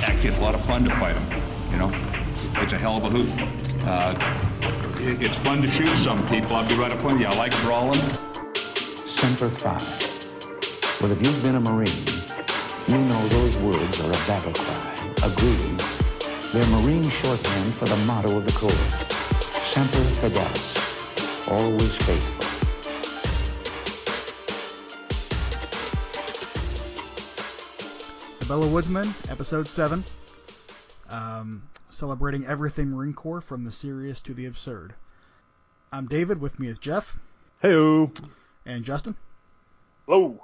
That kid's a lot of fun to fight him, you know. It's a hell of a hoot. Uh, it, it's fun to shoot some people. I'll be right up with you. I like brawling. Semper Fi. Well, if you've been a Marine, you know those words are a battle cry, a greeting. They're Marine shorthand for the motto of the Corps. Semper Fidelis. Always faithful. The Belleau Woodsman, Episode 7. Um, celebrating everything Marine Corps from the serious to the absurd. I'm David, with me is Jeff. Heyo. And Justin. Hello.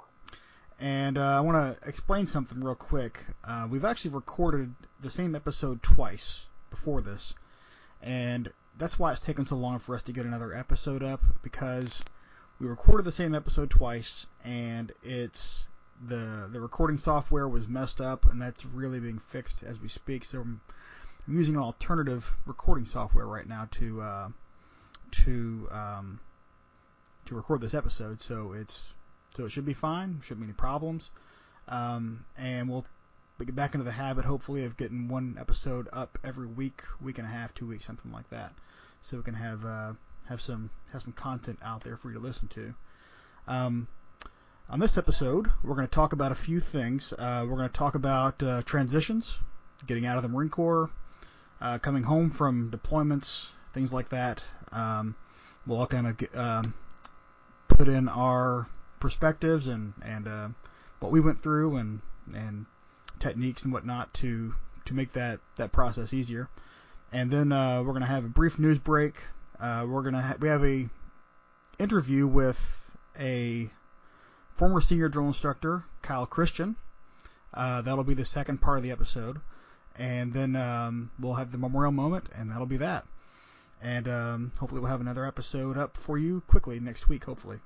And uh, I want to explain something real quick. Uh, we've actually recorded the same episode twice before this, and that's why it's taken so long for us to get another episode up because we recorded the same episode twice, and it's the the recording software was messed up, and that's really being fixed as we speak. So I'm, using an alternative recording software right now to uh, to um, to record this episode. So it's so it should be fine. Shouldn't be any problems. Um, and we'll get back into the habit, hopefully, of getting one episode up every week, week and a half, two weeks, something like that, so we can have uh, have some have some content out there for you to listen to. Um, on this episode, we're going to talk about a few things. Uh, we're going to talk about uh, transitions, getting out of the Marine Corps, uh, coming home from deployments, things like that. Um, we'll all kind of get, um, put in our perspectives and and uh, what we went through and and techniques and whatnot to to make that that process easier. And then uh, we're going to have a brief news break. Uh, we're going to ha- we have a interview with a former senior drill instructor, Kyle Christian. Uh, that'll be the second part of the episode. And then um, we'll have the memorial moment, and that'll be that. And um, hopefully we'll have another episode up for you quickly next week, hopefully.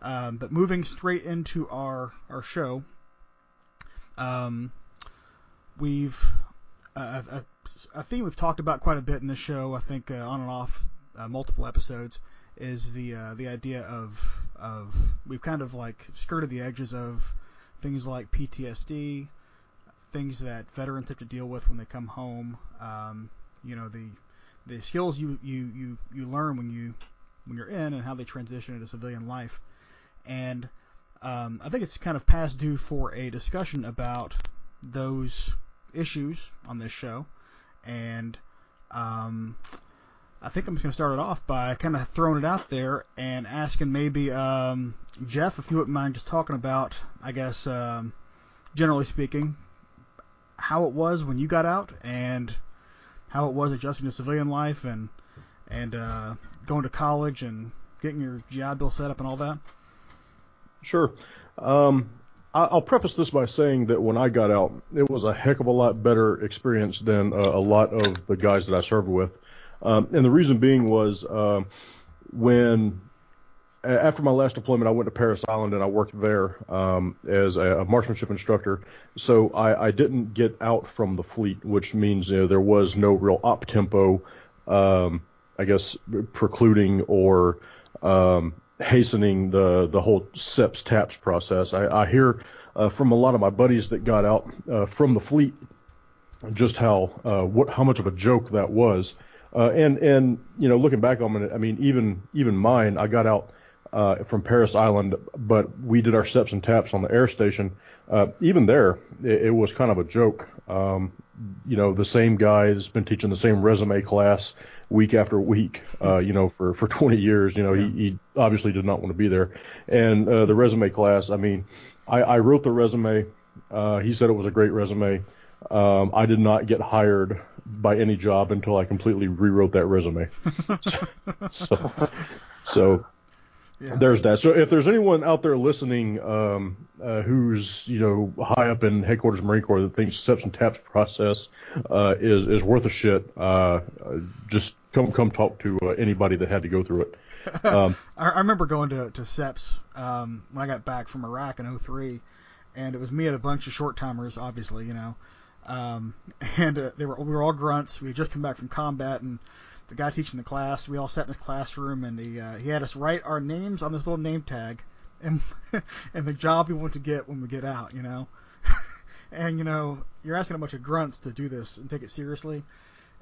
Um, but moving straight into our our show, um, we've uh, a, a, theme we've talked about quite a bit in the show. I think uh, on and off uh, multiple episodes is the uh, the idea of of we've kind of like skirted the edges of things like PTSD, things that veterans have to deal with when they come home. Um, you know the the skills you, you, you, you learn when you when you're in and how they transition into civilian life. And um, I think it's kind of past due for a discussion about those issues on this show. And um, I think I'm just going to start it off by kind of throwing it out there and asking maybe um, Jeff if you wouldn't mind just talking about, I guess, um, generally speaking, how it was when you got out and how it was adjusting to civilian life and and uh, going to college and getting your GI Bill set up and all that. Sure. Um, I'll preface this by saying that when I got out, it was a heck of a lot better experience than uh, a lot of the guys that I served with. Um, and the reason being was uh, when after my last deployment, I went to Parris Island and I worked there um, as a, a, marksmanship instructor. So I, I, didn't get out from the fleet, which means you know, there was no real op tempo, um, I guess, precluding or um, hastening the the whole SEPS TAPS process. I, I hear uh, from a lot of my buddies that got out uh, from the fleet just how uh, what how much of a joke that was. Uh, and and you know looking back on it, I mean even even mine, I got out uh, from Parris Island, but we did our SEPS and TAPS on the air station. Uh, even there, it, it, was kind of a joke. Um, you know, the same guy that's been teaching the same resume class week after week, uh, you know, for, for 20 years. You know, yeah. he, he obviously did not want to be there. And uh, the resume class, I mean, I, I wrote the resume. Uh, he said it was a great resume. Um, I did not get hired by any job until I completely rewrote that resume. so, so, so yeah. there's that. So if there's anyone out there listening um, uh, who's you know high up in headquarters Marine Corps that thinks SEPS and TAPS process uh, is is worth a shit, uh, just come come talk to uh, anybody that had to go through it. Um, I, I, remember going to to SEPS um, when I got back from Iraq in 03, and it was me and a bunch of short timers, obviously, you know. Um, and uh, they were we were all grunts. We had just come back from combat, and the guy teaching the class. We all sat in the classroom, and he uh, he had us write our names on this little name tag, and and the job we want to get when we get out. You know, and you know you're asking a bunch of grunts to do this and take it seriously,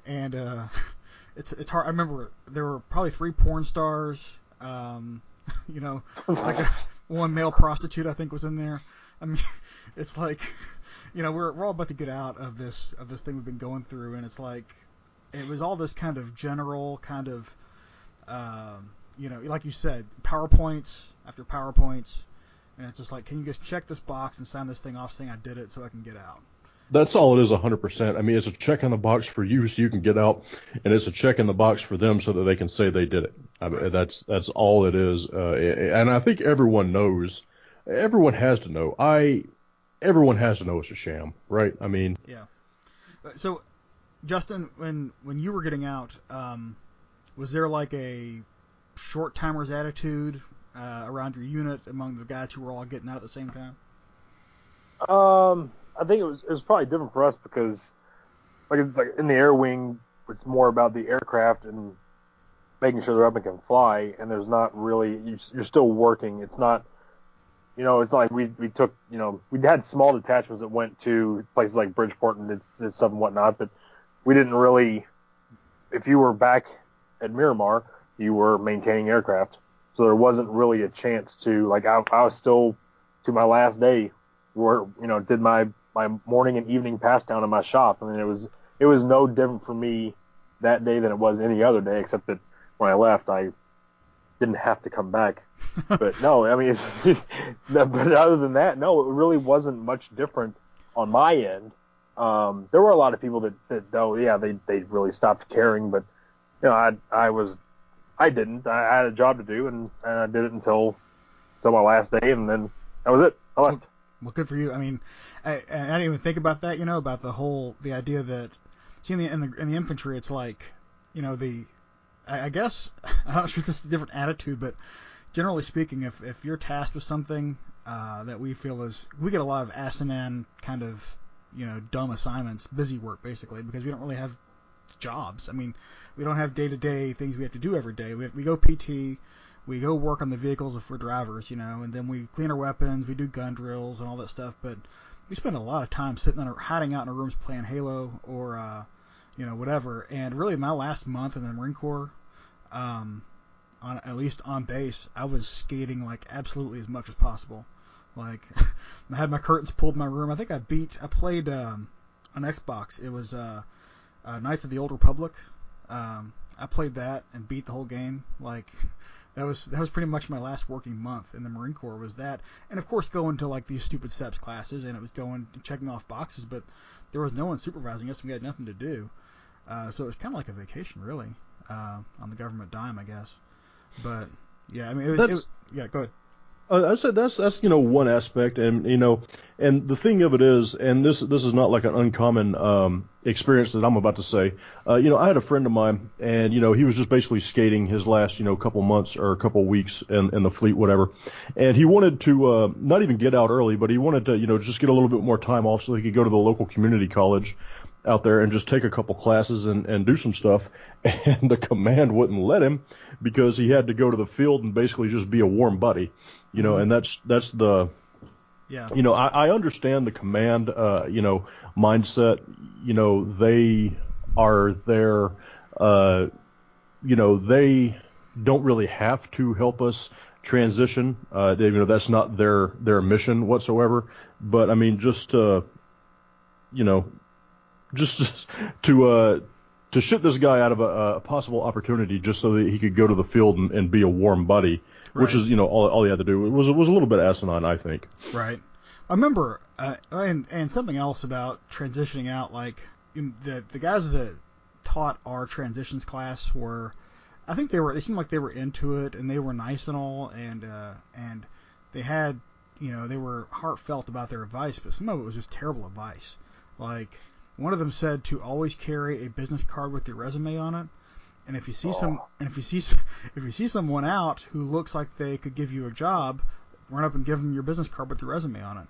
and uh, it's it's hard. I remember there were probably three porn stars. Um, you know, like a, one male prostitute I think was in there. I mean, it's like, you know, we're we're all about to get out of this of this thing we've been going through, and it's like, it was all this kind of general kind of, um, you know, like you said, powerpoints after powerpoints, and it's just like, can you just check this box and sign this thing off saying I did it so I can get out? That's all it is, 100%. I mean, it's a check in the box for you so you can get out, and it's a check in the box for them so that they can say they did it. I mean, that's that's all it is. Uh, and I think everyone knows. Everyone has to know. I. Everyone has to know it's a sham, right? I mean. Yeah. So, Justin, when when you were getting out, um, was there like a short timers attitude uh, around your unit among the guys who were all getting out at the same time? Um I think it was it was probably different for us because like like in the air wing, it's more about the aircraft and making sure they're up and can fly, and there's not really you're still working. It's not you know, it's like we we took you know we had small detachments that went to places like Bridgeport and did, did stuff and whatnot, but we didn't really. If you were back at Miramar, you were maintaining aircraft, so there wasn't really a chance to like I, I was still to my last day, where you know did my my morning and evening pass down in my shop. I mean, it was it was no different for me that day than it was any other day, except that when I left, I didn't have to come back. but no, I mean, but other than that, no, it really wasn't much different on my end. Um, there were a lot of people that, that though, yeah, they, they really stopped caring, but you know, I, I was, I didn't, I, I had a job to do and, and I did it until, until my last day. And then that was it. I left. Well, good for you. I mean, I, I didn't even think about that. You know, about the whole the idea that see in the in the, in the infantry, it's like you know the I, I guess I'm not sure if this is a different attitude, but generally speaking, if if you're tasked with something uh, that we feel is we get a lot of asinine kind of you know dumb assignments, busy work basically, because we don't really have jobs. I mean, we don't have day to day things we have to do every day. We have, we go PT we go work on the vehicles for drivers, you know, and then we clean our weapons, we do gun drills and all that stuff. But we spend a lot of time sitting in our, hiding out in our rooms playing Halo or, uh, you know, whatever. And really, my last month in the Marine Corps, um, on at least on base, I was skating like absolutely as much as possible. Like, I had my curtains pulled in my room. I think I beat, I played um, on Xbox. It was uh, uh, Knights of the Old Republic. Um, I played that and beat the whole game. Like, that was that was pretty much my last working month in the Marine Corps was that, and of course going to like these stupid SEPS classes, and it was going checking off boxes, but there was no one supervising us, and we had nothing to do, uh, so it was kind of like a vacation really, uh, on the government dime, I guess. But yeah, I mean, it was, it was yeah, go ahead. Uh, I said that's that's you know one aspect, and you know, and the thing of it is, and this this is not like an uncommon um, experience that I'm about to say. Uh, you know, I had a friend of mine, and you know, he was just basically skating his last you know couple months or a couple weeks in, in the fleet, whatever, and he wanted to uh, not even get out early, but he wanted to you know just get a little bit more time off so he could go to the local community college out there and just take a couple classes and, and do some stuff. And the command wouldn't let him because he had to go to the field and basically just be a warm buddy, you know. And that's that's the, yeah. You know, I, I understand the command, uh, you know, mindset. You know, they are there. Uh, you know, they don't really have to help us transition. Uh, they, you know, that's not their their mission whatsoever. But I mean, just uh, you know, just to uh, to shit this guy out of a, a, possible opportunity just so that he could go to the field and, and be a warm buddy, right. which is you know all, all he had to do. It was it was a little bit asinine, I think. Right. I remember, uh, and and something else about transitioning out, like the the guys that taught our transitions class were, I think they were they seemed like they were into it and they were nice and all, and uh, and they had you know they were heartfelt about their advice, but some of it was just terrible advice, like one of them said to always carry a business card with your resume on it. And if you see oh. some, and if you see, if you see someone out who looks like they could give you a job, run up and give them your business card with your resume on it.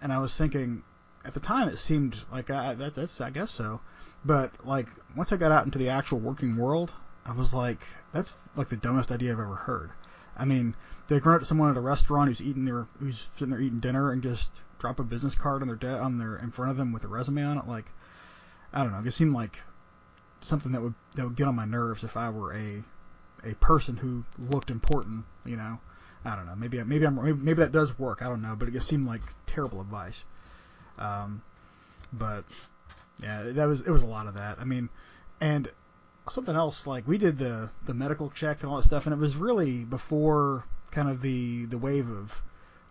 And I was thinking, at the time, it seemed like I, that, that's, I guess so. But like once I got out into the actual working world, I was like, that's like the dumbest idea I've ever heard. I mean, they run up to someone at a restaurant who's eating their who's sitting there eating dinner and just drop a business card on their de- on their in front of them with a resume on it. Like, I don't know. It seemed like something that would that would get on my nerves if I were a a person who looked important. You know, I don't know. Maybe maybe I'm maybe, maybe that does work. I don't know, but it just seemed like terrible advice. Um, but yeah, that was it was a lot of that. I mean, and something else like we did the the medical check and all that stuff, and it was really before kind of the the wave of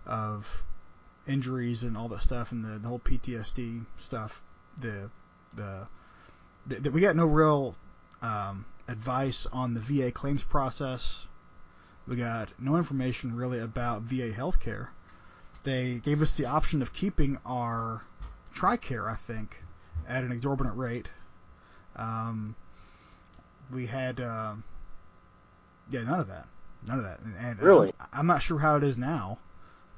of injuries and all that stuff and the, the whole PTSD stuff. The the that we got no real um, advice on the VA claims process. We got no information really about VA healthcare. They gave us the option of keeping our TRICARE, I think, at an exorbitant rate. Um, we had, uh, yeah, none of that, none of that. And, and Really? I'm, I'm not sure how it is now.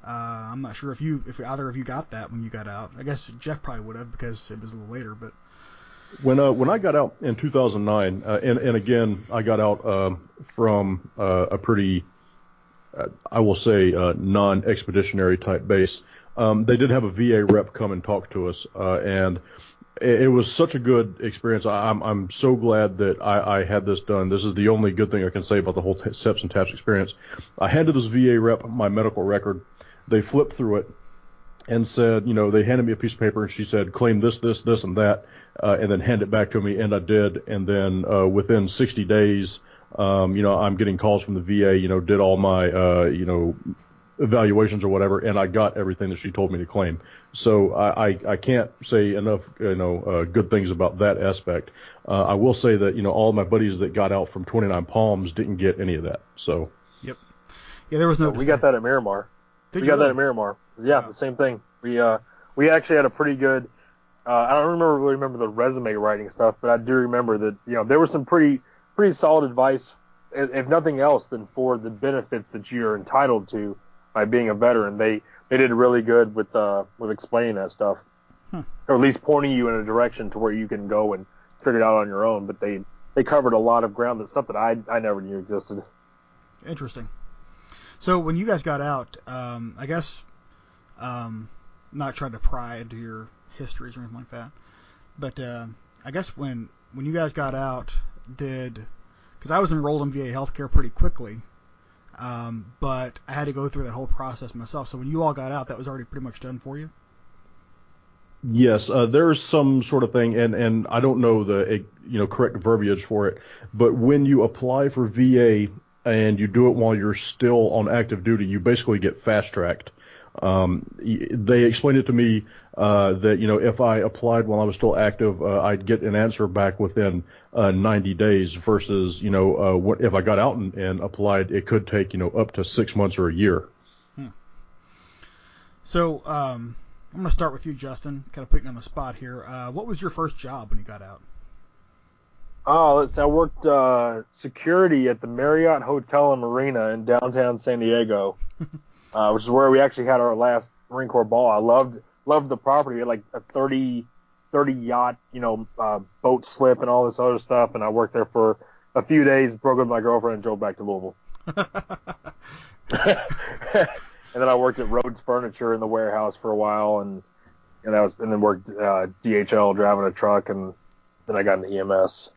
Uh, I'm not sure if you, if either of you got that when you got out. I guess Jeff probably would have because it was a little later, but When uh, when I got out in 2009, uh, and and again I got out um, from uh, a pretty, uh, I will say, uh, non-expeditionary type base. Um, they did have a VA rep come and talk to us, and it, was such a good experience. I'm I'm so glad that I, I had this done. This is the only good thing I can say about the whole t- SEPs and TAPS experience. I handed this VA rep my medical record. They flipped through it and said, you know, they handed me a piece of paper and she said, claim this, this, this, and that, uh, and then hand it back to me, and I did. And then uh, within 60 days, um, you know, I'm getting calls from the VA, you know, did all my, uh, you know, evaluations or whatever, and I got everything that she told me to claim. So I, I, I can't say enough, you know, uh, good things about that aspect. Uh, I will say that, you know, all my buddies that got out from 29 Palms didn't get any of that. So yep, yeah, there was no. we got that at Miramar. Did we got that at Miramar. Yeah, Wow. the same thing. We uh we actually had a pretty good. Uh, I don't remember really remember the resume writing stuff, but I do remember that you know there was some pretty pretty solid advice, if if nothing else, than for the benefits that you're entitled to by being a veteran. They they did really good with uh with explaining that stuff, Hmm. or at least pointing you in a direction to where you can go and figure it out on your own. But they they covered a lot of ground that stuff that I I never knew existed. Interesting. So when you guys got out, um, I guess, um, not trying to pry into your histories or anything like that, but uh, I guess when when you guys got out, did because I was enrolled in VA healthcare pretty quickly, um, but I had to go through that whole process myself. So when you all got out, that was already pretty much done for you. Yes, uh, there's some sort of thing, and, and I don't know the you know correct verbiage for it, but when you apply for VA and you do it while you're still on active duty, you basically get fast tracked. Um, they explained it to me uh, that you know if I applied while I was still active, uh, I'd get an answer back within uh, 90 days versus you know uh, what, if I got out and, and applied, it could take you know up to six months or a year. So um, I'm gonna start with you, Justin. Kind of putting you on the spot here. Uh, what was your first job when you got out? Oh, let's see. I worked uh, security at the Marriott Hotel and Marina in downtown San Diego, uh, which is where we actually had our last Marine Corps ball. I loved loved the property. We had like a 30, 30 yacht, you know, uh, boat slip and all this other stuff. And I worked there for a few days, broke up with my girlfriend, and drove back to Louisville. and then I worked at Rhodes Furniture in the warehouse for a while, and and I was and then worked uh, DHL driving a truck, and then I got into E EMS.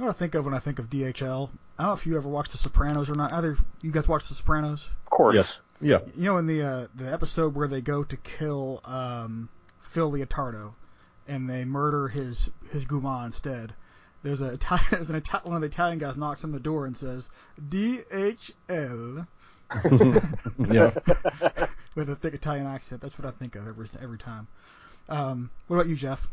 You know what I think of when I think of DHL? I don't know if you ever watched The Sopranos or not. Either you guys watched The Sopranos? Of course. Yes, yeah. You know, in the uh, the episode where they go to kill um, Phil Leotardo, and they murder his his Guma instead. There's a Italian, there's an Italian, one of the Italian guys knocks on the door and says DHL yeah. with a thick Italian accent. That's what I think of every every time. Um, what about you, Jeff?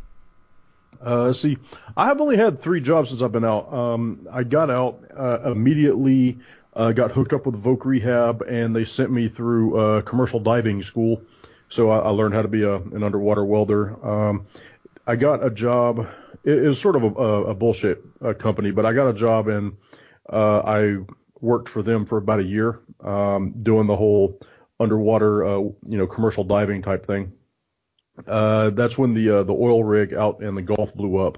Uh, see, I have only had three jobs since I've been out. Um, I got out uh, immediately, uh, got hooked up with Voc Rehab, and they sent me through uh, commercial diving school. So I, I learned how to be a, an underwater welder. Um, I got a job. It, it was sort of a, a, a bullshit uh, company, but I got a job and uh, I worked for them for about a year, um, doing the whole underwater, uh, you know, commercial diving type thing. Uh, that's when the uh, the oil rig out in the Gulf blew up,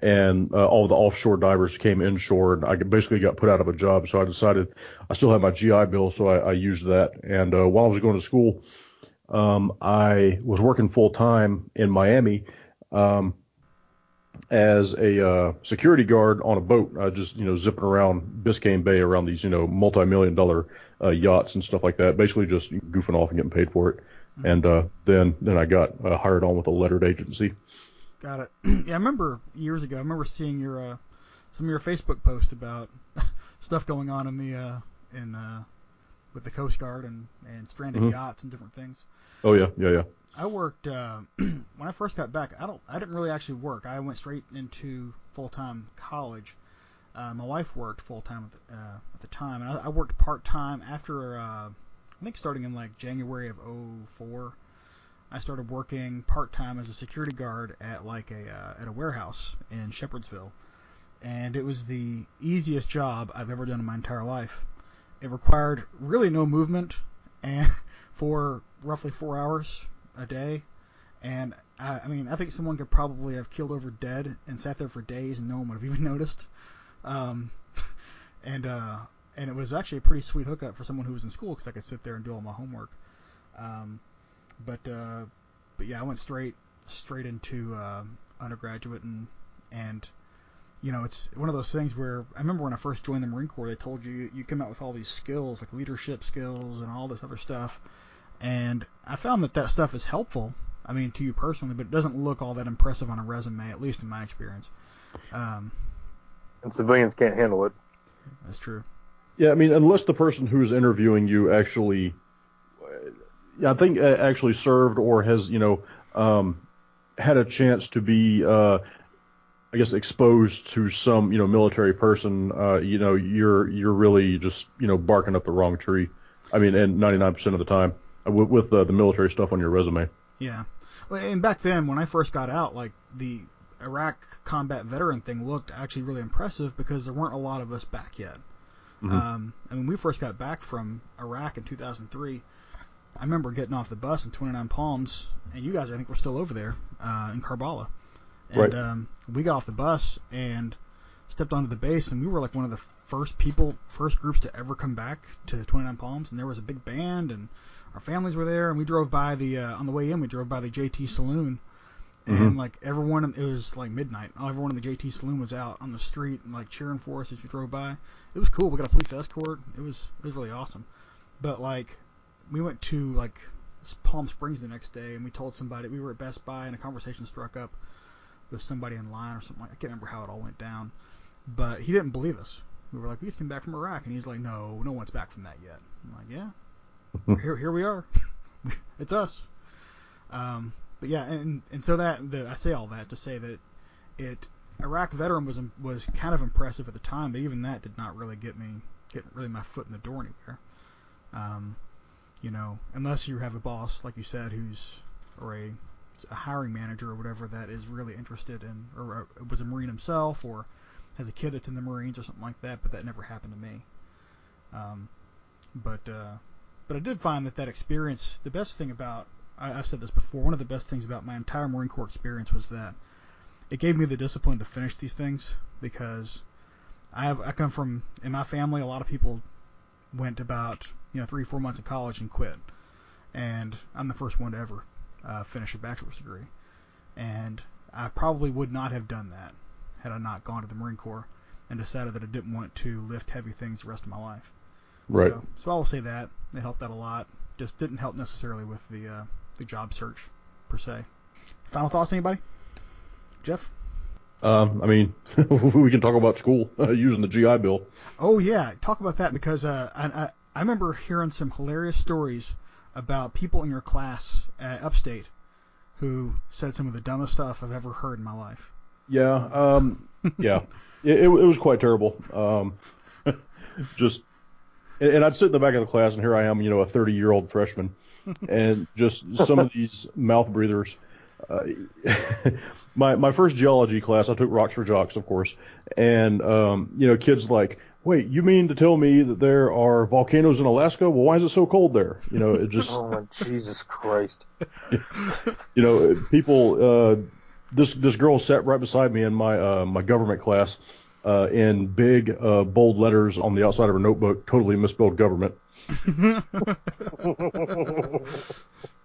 and uh, all the offshore divers came inshore, and I basically got put out of a job. So I decided I still had my GI Bill, so I, I used that. And uh, while I was going to school, um, I was working full time in Miami. Um, as a uh, security guard on a boat, just you know zipping around Biscayne Bay around these you know multi-million dollar uh, yachts and stuff like that. Basically just goofing off and getting paid for it. Mm-hmm. And uh, then then I got uh, hired on with a lettered agency. Got it. yeah, I remember years ago. I remember seeing your uh, some of your Facebook posts about stuff going on in the uh, in uh, with the Coast Guard and and stranded mm-hmm. yachts and different things. Oh yeah, yeah, yeah. I worked uh, when I first got back. I don't. I didn't really actually work. I went straight into full time college. Uh, my wife worked full time at, the, uh, at the time, and I, I worked part time after. Uh, I think starting in like January of 04, I started working part time as a security guard at like a uh, at a warehouse in Shepherdsville, and it was the easiest job I've ever done in my entire life. It required really no movement, and for roughly four hours a day. And I, I mean, I think someone could probably have killed over dead and sat there for days and no one would have even noticed. Um, and uh, and it was actually a pretty sweet hookup for someone who was in school because I could sit there and do all my homework. Um, but uh, but yeah, I went straight straight into uh, undergraduate and and you know it's one of those things where I remember when I first joined the Marine Corps, they told you you come out with all these skills like leadership skills and all this other stuff, and I found that that stuff is helpful. I mean, to you personally, but it doesn't look all that impressive on a resume, at least in my experience. Um, and civilians can't handle it. That's true. Yeah, I mean, unless the person who's interviewing you actually, I think, uh, actually served or has, you know, um, had a chance to be, uh, I guess, exposed to some, you know, military person, uh, you know, you're you're really just, you know, barking up the wrong tree. I mean, and 99% of the time with, with uh, the military stuff on your resume. Yeah. And back then, when I first got out, like the Iraq combat veteran thing looked actually really impressive because there weren't a lot of us back yet. Mm-hmm. Um, and when we first got back from Iraq in 2003, I remember getting off the bus in 29 Palms, and you guys, I think, were still over there uh, in Karbala. And right. um, we got off the bus and stepped onto the base, and we were like one of the first people, first groups to ever come back to 29 Palms. And there was a big band, and our families were there, and we drove by the uh, on the way in. We drove by the JT Saloon, and mm-hmm. like everyone, it was like midnight. Everyone in the JT Saloon was out on the street and like cheering for us as you drove by. It was cool. We got a police escort. It was it was really awesome. But like, we went to like Palm Springs the next day, and we told somebody we were at Best Buy, and a conversation struck up with somebody in line or something. Like, I can't remember how it all went down, but he didn't believe us. We were like, we just came back from Iraq, and he's like, no, no one's back from that yet. I'm like, yeah, here here we are. it's us. Um, but yeah, and and so that the, I say all that to say that it Iraq veteran was was kind of impressive at the time, but even that did not really get me get really my foot in the door anywhere. Um, you know, unless you have a boss like you said who's or a, a hiring manager or whatever that is really interested in or, or was a Marine himself or has a kid that's in the Marines or something like that, but that never happened to me. Um, but uh, but I did find that that experience, the best thing about, I, have said this before, one of the best things about my entire Marine Corps experience was that it gave me the discipline to finish these things because I have, I come from, in my family, a lot of people went about, you know, three, four months of college and quit. And I'm the first one to ever uh, finish a bachelor's degree. And I probably would not have done that had I not gone to the Marine Corps and decided that I didn't want to lift heavy things the rest of my life. Right. So, so I will say that it helped out a lot. Just didn't help necessarily with the uh, the job search per se. Final thoughts, anybody? Jeff? Um, I mean, we can talk about school uh, using the GI Bill. Oh yeah, talk about that because uh, I, I I remember hearing some hilarious stories about people in your class at Upstate who said some of the dumbest stuff I've ever heard in my life. Yeah, um, yeah, it, it, it was quite terrible. Um, just and, and I'd sit in the back of the class, and here I am, you know, a 30 year old freshman, and just some of these mouth breathers. Uh, my my first geology class, I took rocks for jocks, of course, and um, you know, kids like, wait, you mean to tell me that there are volcanoes in Alaska? Well, why is it so cold there? You know, it just. oh Jesus Christ! you know, people. Uh, this this girl sat right beside me in my uh, my government class, uh, in big uh, bold letters on the outside of her notebook. Totally misspelled government. The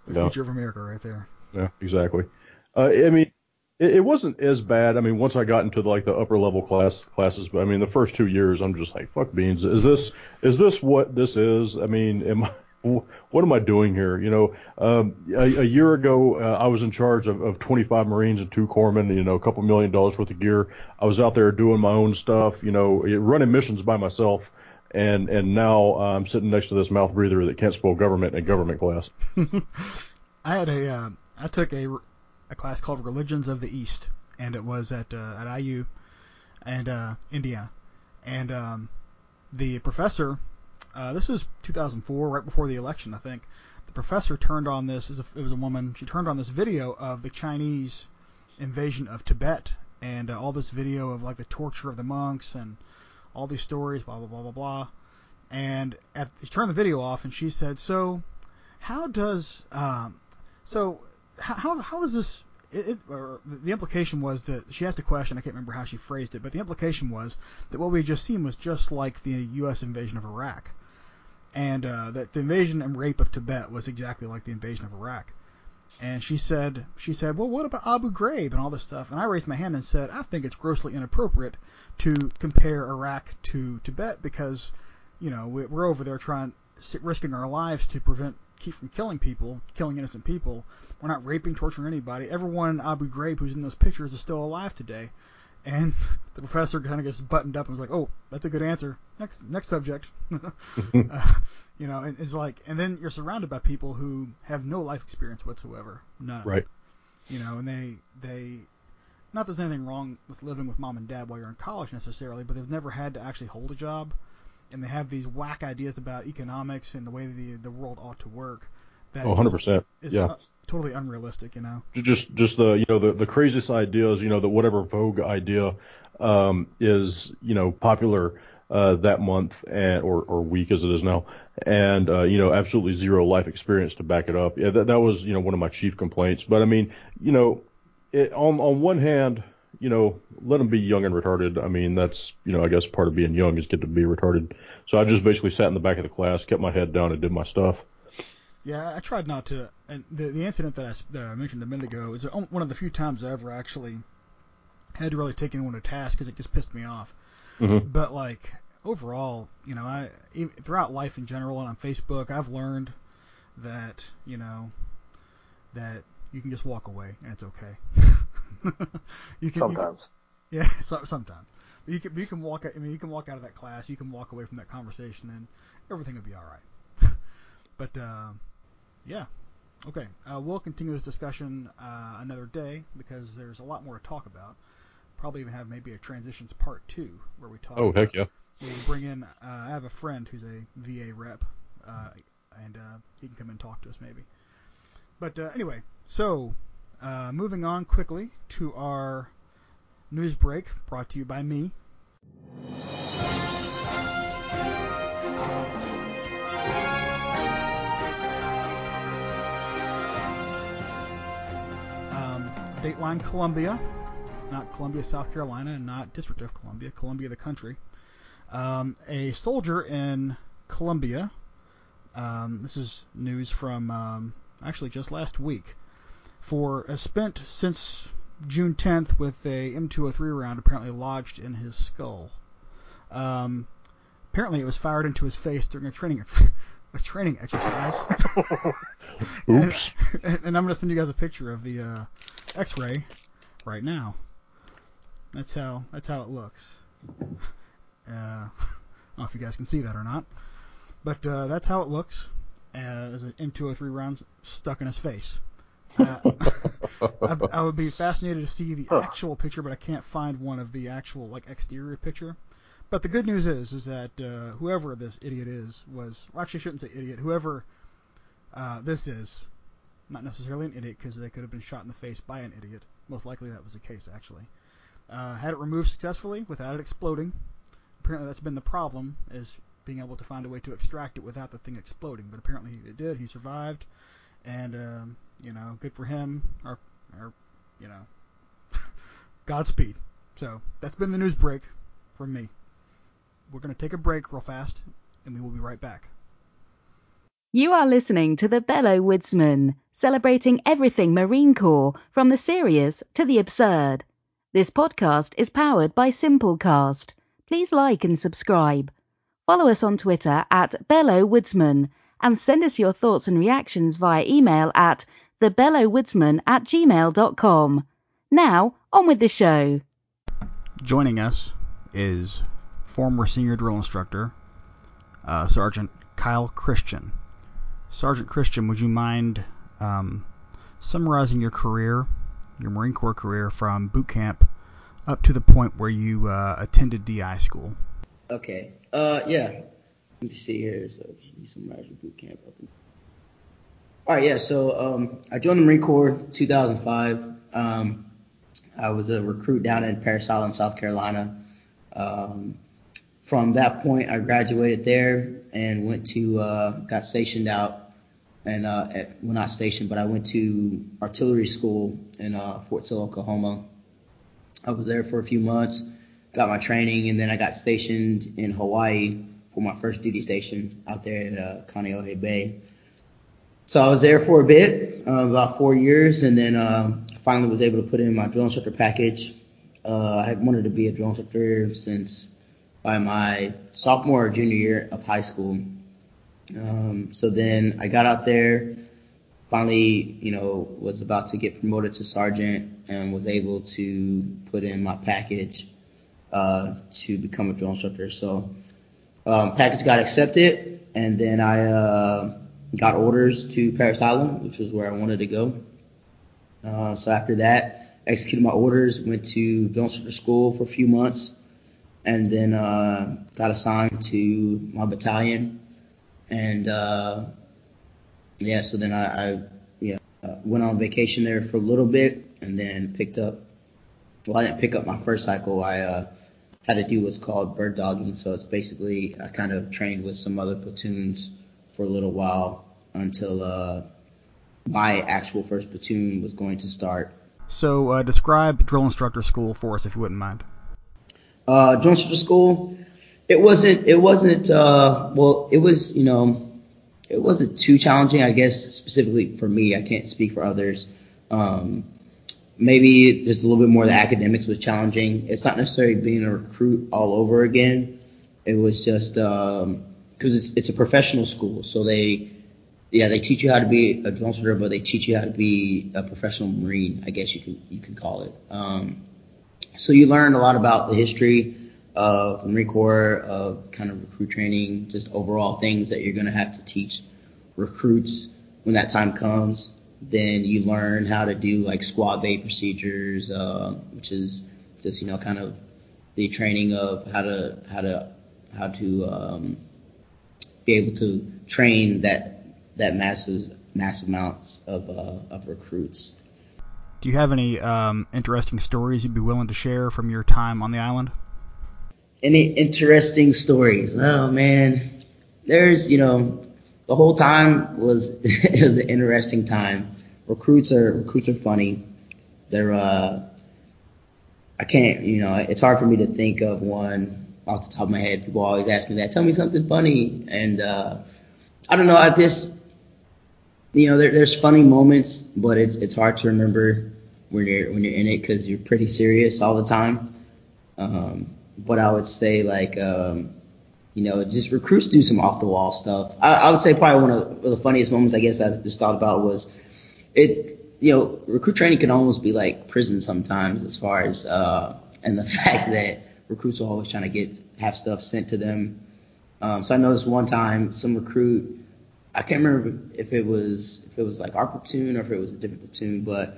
Yeah. future of America, right there. Yeah, exactly. Uh, I mean, it, it wasn't as bad. I mean, once I got into like the upper level class classes, but I mean, the first two years, I'm just like, fuck beans. Is this is this what this is? I mean, am I, what am I doing here? You know, um, a, a year ago, uh, I was in charge of, of 25 Marines and two corpsmen. You know, a couple million dollars worth of gear. I was out there doing my own stuff. You know, running missions by myself. And and now uh, I'm sitting next to this mouth breather that can't spell government in government class. I had a uh, I took a, a class called Religions of the East, and it was at uh, at IU and uh, Indiana, and um, the professor. Uh, this is 2004, right before the election, I think. The professor turned on this. It was a, it was a woman. She turned on this video of the Chinese invasion of Tibet, and uh, all this video of like the torture of the monks and all these stories, blah blah blah blah blah. And at, she turned the video off, and she said, "So, how does um, so how how, how is this?" It, it, or the implication was that she asked a question. I can't remember how she phrased it, but the implication was that what we had just seen was just like the U.S. invasion of Iraq, and uh, that the invasion and rape of Tibet was exactly like the invasion of Iraq. And she said, she said, well, what about Abu Ghraib and all this stuff? And I raised my hand and said, I think it's grossly inappropriate to compare Iraq to Tibet because, you know, we- we're over there trying, risking our lives to prevent, keep from killing people, killing innocent people. We're not raping, torturing anybody. Everyone in Abu Ghraib who's in those pictures is still alive today. And the professor kind of gets buttoned up and was like, "Oh, that's a good answer. Next, next subject." uh, you know, and it's like, and then you're surrounded by people who have no life experience whatsoever, none. Right. You know, and they they, not that there's anything wrong with living with mom and dad while you're in college necessarily, but they've never had to actually hold a job, and they have these whack ideas about economics and the way the the world ought to work. That Oh, 100 percent. is Yeah. uh, totally unrealistic. You know. just just the you know the the craziest ideas you know that whatever vogue idea um is you know popular uh that month and or or week as it is now. And uh you know absolutely zero life experience to back it up. Yeah that that was you know one of my chief complaints. But i mean you know it, on on one hand you know let them be young and retarded. I mean that's you know i guess part of being young is get to be retarded. So i just basically sat in the back of the class kept my head down and did my stuff. Yeah, I tried not to. And the the incident that I that I mentioned a minute ago is one of the few times I ever actually had to really take anyone to task because it just pissed me off. Mhm. But like overall, you know, I throughout life in general and on Facebook, I've learned that you know that you can just walk away and it's okay. you can you can- Sometimes. yeah, so, sometimes. But you can you can walk. out- I mean, you can walk out of that class. You can walk away from that conversation, and everything will be all right. but uh, yeah, okay. Uh, we'll continue this discussion uh, another day because there's a lot more to talk about. Probably even have maybe a transitions part two where we talk. oh heck yeah We'll bring in. Uh, I have a friend who's a VA rep, uh, and uh, he can come and talk to us maybe. But uh, anyway, so uh, moving on quickly to our news break, brought to you by me. Um, Dateline Colombia, not Columbia, South Carolina, and not District of Columbia, Colombia, the country. Um, a soldier in Colombia, Um, this is news from um, actually just last week. For has spent since June 10th with a M203 round apparently lodged in his skull. Um, apparently, it was fired into his face during a training a training exercise. oops and, and I'm gonna send you guys a picture of the uh, X-ray right now. That's how that's how it looks. Uh, I don't know if you guys can see that or not, but uh, that's how it looks as an M203 round stuck in his face. Uh, I, I would be fascinated to see the actual picture, but I can't find one of the actual like exterior picture. But the good news is, is that uh, whoever this idiot is was, well, actually, I shouldn't say idiot. Whoever uh, this is, not necessarily an idiot because they could have been shot in the face by an idiot. Most likely that was the case, actually. Uh, had it removed successfully without it exploding. Apparently that's been the problem, is being able to find a way to extract it without the thing exploding. But apparently it did. He survived, and um, you know, good for him. Or, our, you know, Godspeed. So that's been the news break from me. We're going to take a break real fast, and we will be right back. You are listening to the Belleau Woodsman, celebrating everything Marine Corps, from the serious to the absurd. This podcast is powered by Simplecast. Please like and subscribe. Follow us on Twitter at Belleau Woodsman and send us your thoughts and reactions via email at thebellowwoodsman at gmail.com. Now, on with the show. Joining us is former senior drill instructor, uh, Sergeant Kyle Christian. Sergeant Christian, would you mind um, summarizing your career, your Marine Corps career from boot camp up to the point where you uh, attended DI school? Okay. Uh, yeah. Let me see here. So, you summarize boot camp. All right. Yeah. So, um, I joined the Marine Corps 2005. Um, I was a recruit down in Parris Island, South Carolina. Um, from that point, I graduated there and went to uh, got stationed out, and uh, at, well not stationed, but I went to artillery school in uh, Fort Sill, Oklahoma. I was there for a few months, got my training, and then I got stationed in Hawaii for my first duty station out there at uh, Kaneohe Bay. So I was there for a bit, uh, about four years, and then um, finally was able to put in my drill instructor package. Uh, I had wanted to be a drill instructor since by my sophomore or junior year of high school. Um, so then I got out there, finally, you know, was about to get promoted to sergeant and was able to put in my package uh, to become a drill instructor. So um, package got accepted, and then I uh, got orders to Parris Island, which was where I wanted to go. Uh, so after that, executed my orders, went to drill instructor school for a few months and then uh, got assigned to my battalion, and uh, yeah, so then I, I yeah uh, went on vacation there for a little bit, and then picked up. Well, I didn't pick up my first cycle. I uh, had to do what's called bird dogging, so it's basically I kind of trained with some other platoons for a little while until uh, my actual first platoon was going to start. So uh, describe drill instructor school for us, if you wouldn't mind uh, Joint School, it wasn't, it wasn't, uh, well, it was, you know, it wasn't too challenging, I guess, specifically for me. I can't speak for others. Um, maybe just a little bit more the academics was challenging. It's not necessarily being a recruit all over again. It was just, um, cause it's, it's a professional school. So they, yeah, they teach you how to be a drone shooter, but they teach you how to be a professional Marine, I guess you can, you can call it. Um, so you learned a lot about the history the Marine Corps, of kind of recruit training, just overall things that you're going to have to teach recruits when that time comes. Then you learn how to do like squad bay procedures, uh, which is just you know kind of the training of how to how to how to um, be able to train that that massive massive amounts of uh, of recruits. Do you have any um, interesting stories you'd be willing to share from your time on the island? Any interesting stories? Oh man, there's you know the whole time was it was an interesting time. Recruits are recruits are funny. They're uh, I can't you know it's hard for me to think of one off the top of my head. People always ask me that. Tell me something funny, and uh, I don't know. I just you know there, there's funny moments, but it's it's hard to remember when you're when you're in it because you're pretty serious all the time. Um, but I would say like um, you know just recruits do some off the wall stuff. I, I, would say probably one of the funniest moments I guess I just thought about was it. You know, recruit training can almost be like prison sometimes as far as uh, and the fact that recruits are always trying to get have stuff sent to them. Um, so I know this one time some recruit I can't remember if it was if it was like our platoon or if it was a different platoon, but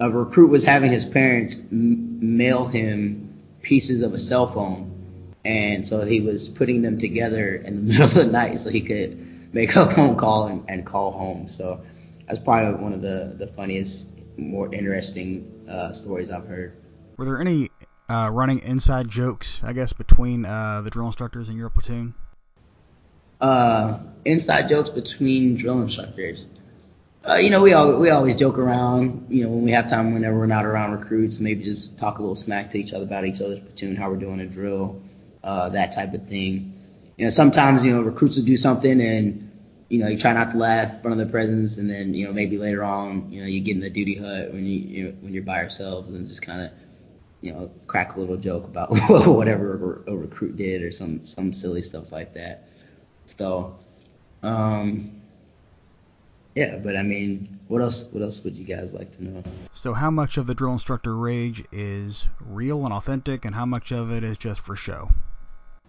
a recruit was having his parents mail him pieces of a cell phone, and so he was putting them together in the middle of the night so he could make a phone call and, and call home. So that's probably one of the the funniest, more interesting uh, stories I've heard. Were there any uh, running inside jokes, I guess, between uh, the drill instructors and your platoon? Uh, inside jokes between drill instructors. Uh, you know, we all we always joke around. You know, when we have time, whenever we're not around recruits, maybe just talk a little smack to each other about each other's platoon, how we're doing a drill, uh, that type of thing. You know, sometimes you know recruits will do something and you know you try not to laugh in front of their presence, and then you know maybe later on, you know, you get in the duty hut when you, you know, when you're by yourselves and just kind of you know crack a little joke about whatever a recruit did or some some silly stuff like that. So. Um, yeah, but I mean, what else? What else would you guys like to know? So, how much of the drill instructor rage is real and authentic, and how much of it is just for show?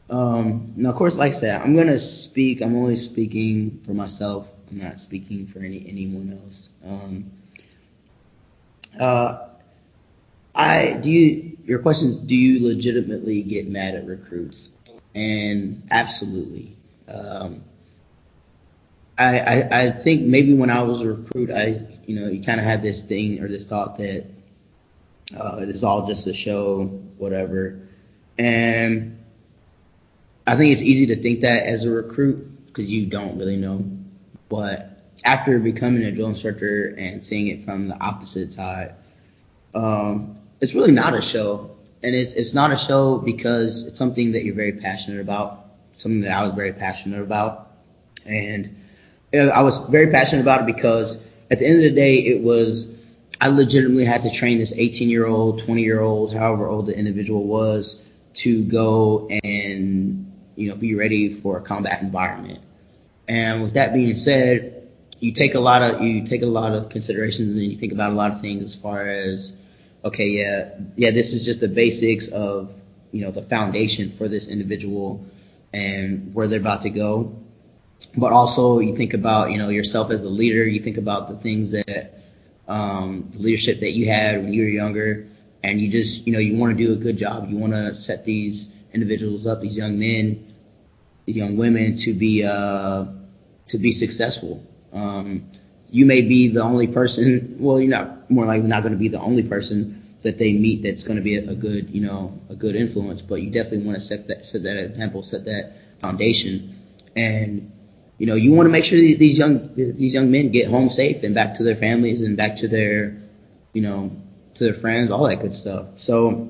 Um, now, of course, like I said, I'm gonna speak. I'm only speaking for myself. I'm not speaking for any anyone else. Um, uh, I do you. Your question is, do you legitimately get mad at recruits? And absolutely. Um, I, I, I think maybe when I was a recruit, I you know you kind of had this thing or this thought that uh, it's all just a show, whatever. And I think it's easy to think that as a recruit because you don't really know. But after becoming a drill instructor and seeing it from the opposite side, um, it's really not a show. And it's it's not a show because it's something that you're very passionate about, something that I was very passionate about, and I was very passionate about it because at the end of the day, it was I legitimately had to train this 18 year old, 20 year old, however old the individual was, to go and you know be ready for a combat environment. And with that being said, you take a lot of you take a lot of considerations and you think about a lot of things as far as okay, yeah, yeah, this is just the basics of you know the foundation for this individual and where they're about to go but also you think about you know yourself as a leader. You think about the things that um, the leadership that you had when you were younger, and you just you know you want to do a good job. You want to set these individuals up, these young men, young women, to be uh, to be successful. Um, you may be the only person. Well, you're not more likely not going to be the only person that they meet that's going to be a, a good you know a good influence. But you definitely want to set that set that example, set that foundation, and you know, you want to make sure these young these young men get home safe and back to their families and back to their, you know, to their friends, all that good stuff. So,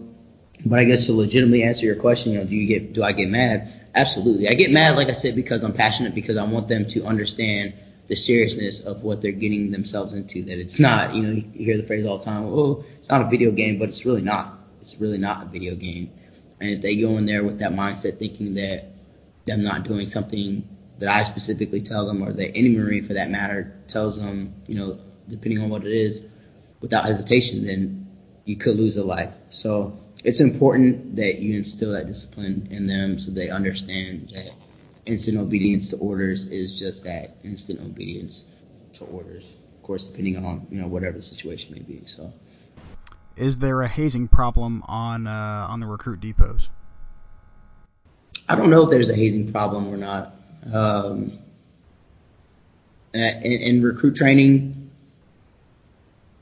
but I guess to legitimately answer your question, you know, do you get do I get mad? Absolutely, I get mad, like I said, because I'm passionate because I want them to understand the seriousness of what they're getting themselves into. That it's not, you know, you hear the phrase all the time, oh, it's not a video game, but it's really not. It's really not a video game. And if they go in there with that mindset, thinking that them not doing something that I specifically tell them, or that any Marine for that matter tells them, you know, depending on what it is, without hesitation, then you could lose a life. So it's important that you instill that discipline in them so they understand that instant obedience to orders is just that instant obedience to orders. Of course, depending on you know whatever the situation may be. So, is there a hazing problem on uh, on the recruit depots? I don't know if there's a hazing problem or not. Um, in, recruit training,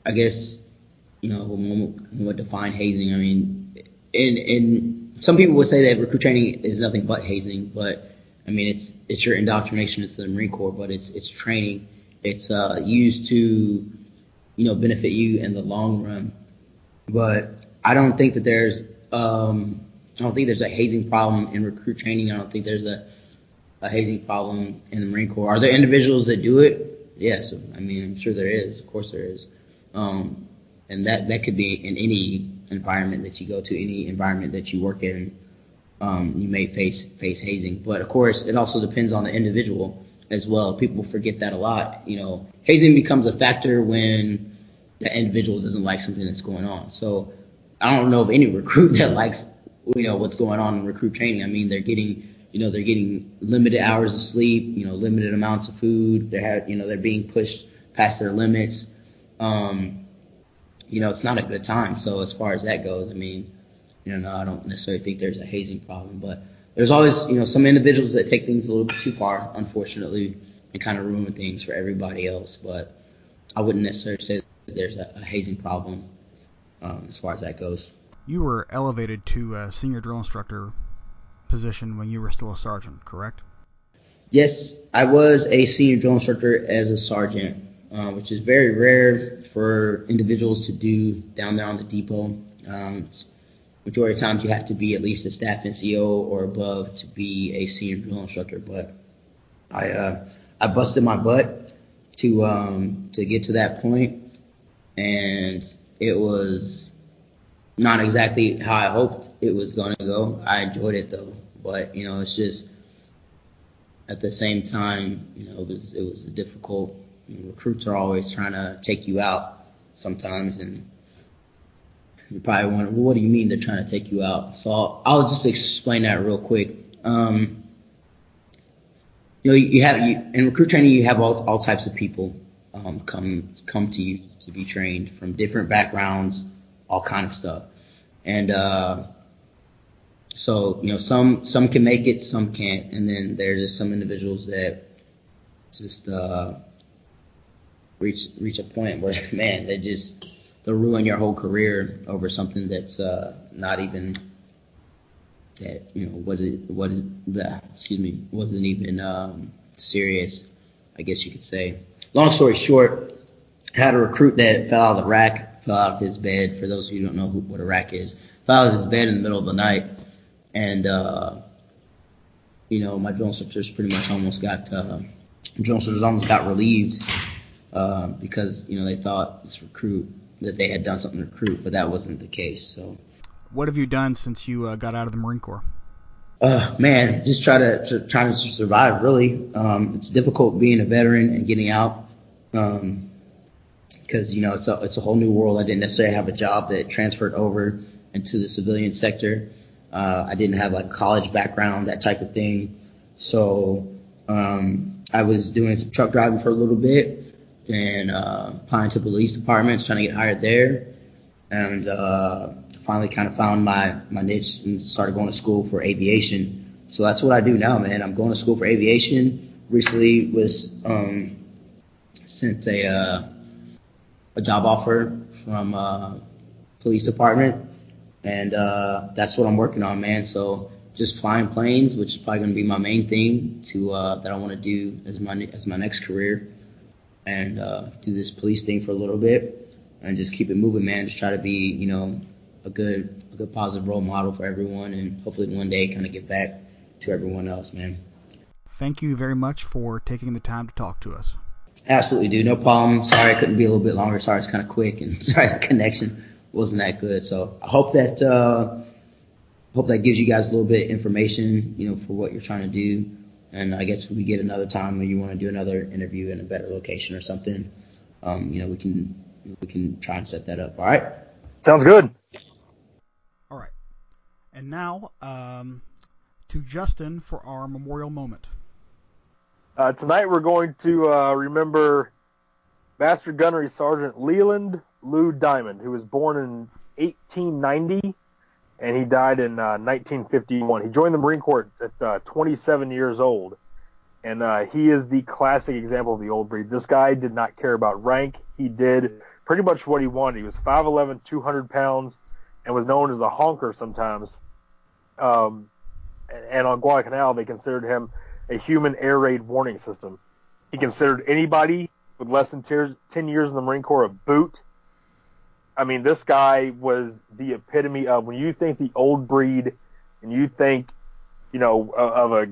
I guess, you know, what define hazing. I mean, in, in some people would say that recruit training is nothing but hazing, but I mean, it's it's your indoctrination into the Marine Corps, but it's it's training. It's uh, used to, you know, benefit you in the long run. But I don't think that there's um, I don't think there's a hazing problem in recruit training. I don't think there's a a hazing problem in the Marine Corps. Are there individuals that do it? Yes, I mean I'm sure there is. Of course there is. Um, and that that could be in any environment that you go to, any environment that you work in. Um, you may face face hazing, but of course it also depends on the individual as well. People forget that a lot. You know, hazing becomes a factor when the individual doesn't like something that's going on. So I don't know of any recruit that likes you know what's going on in recruit training. I mean, they're getting you know, they're getting limited hours of sleep, you know, limited amounts of food. They're, you know, they're being pushed past their limits. Um, you know, it's not a good time. So as far as that goes, I mean, you know, no, I don't necessarily think there's a hazing problem, but there's always, you know, some individuals that take things a little bit too far, unfortunately, and kind of ruin things for everybody else. But I wouldn't necessarily say that there's a, a hazing problem um, as far as that goes. You were elevated to a senior drill instructor position when you were still a sergeant, correct? Yes, I was a senior drill instructor as a sergeant. uh, which is very rare for individuals to do down there on the depot. Um, majority of times you have to be at least a staff NCO or above to be a senior drill instructor. But I uh, I busted my butt to um, to get to that point, and it was not exactly how I hoped it was going to go. I enjoyed it though, but you know, it's just at the same time, you know, it was it was difficult. You know, recruits are always trying to take you out sometimes, and you probably wonder, well, what do you mean they're trying to take you out? So I'll, I'll just explain that real quick. Um, you know, you have you, in recruit training, you have all, all types of people um, come come to you to be trained from different backgrounds, all kind of stuff. And uh, so, you know, some some can make it, some can't, and then there's just some individuals that just uh, reach reach a point where, man, they just they'll ruin your whole career over something that's uh, not even that you know what is what is that excuse me wasn't even um, serious, I guess you could say. Long story short, had a recruit that fell out of the rack, fell out of his bed. For those of you who don't know who, what a rack is, fell out of his bed in the middle of the night, and uh, you know my drill instructors pretty much almost got uh, drill instructors almost got relieved uh, because you know they thought this recruit that they had done something to recruit, but that wasn't the case. So What have you done since you uh, got out of the Marine Corps? uh, man, just try to, to try to survive. Really, um, it's difficult being a veteran and getting out because you know it's a it's a whole new world. I didn't necessarily have a job that transferred over into the civilian sector. Uh, I didn't have like college background, that type of thing. So um, I was doing some truck driving for a little bit and uh, applying to police departments, trying to get hired there, and uh, finally kind of found my my niche and started going to school for aviation. So that's what I do now, man. I'm going to school for aviation. Recently was um, sent a uh, a job offer from uh, police department, and uh, that's what I'm working on, man. So just flying planes, which is probably going to be my main thing to uh, that I want to do as my as my next career, and uh, do this police thing for a little bit, and just keep it moving, man. Just try to be, you know, a good a good positive role model for everyone, and hopefully one day kind of get back to everyone else, man. Thank you very much for taking the time to talk to us. Absolutely, dude. No problem. Sorry I couldn't be a little bit longer. Sorry it's kind of quick, and sorry the connection wasn't that good. So I hope that uh, hope that gives you guys a little bit of information, you know, for what you're trying to do. And I guess when we get another time when you want to do another interview in a better location or something, um, you know, we can we can try and set that up. All right. Sounds good. All right. And now um, to Justin for our memorial moment. Uh, tonight we're going to uh, remember Master Gunnery Sergeant Leland Lou Diamond, who was born in 1890 and he died in uh, 1951. He joined the Marine Corps at uh, 27 years old, and uh, he is the classic example of the old breed. This guy did not care about rank. He did pretty much what he wanted. He was 5'11", 200 pounds, and was known as a honker sometimes. Um, and on Guadalcanal, they considered him a human air raid warning system. He considered anybody with less than 10 years in the Marine Corps a boot. I mean, this guy was the epitome of when you think the old breed and you think, you know, of a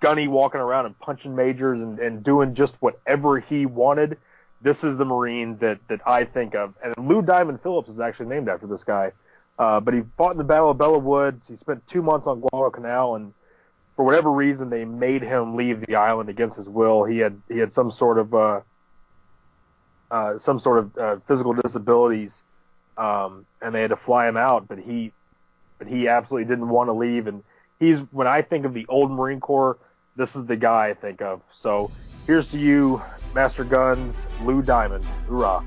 gunny walking around and punching majors and, and doing just whatever he wanted. This is the Marine that, that I think of. And Lou Diamond Phillips is actually named after this guy. Uh, but he fought in the Battle of Belleau Woods. He spent two months on Guadalcanal, and for whatever reason, they made him leave the island against his will. He had he had some sort of uh, uh, some sort of uh, physical disabilities, um, and they had to fly him out. But he but he absolutely didn't want to leave. And he's when I think of the old Marine Corps, this is the guy I think of. So here's to you, Master Guns, Lou Diamond. Hoorah!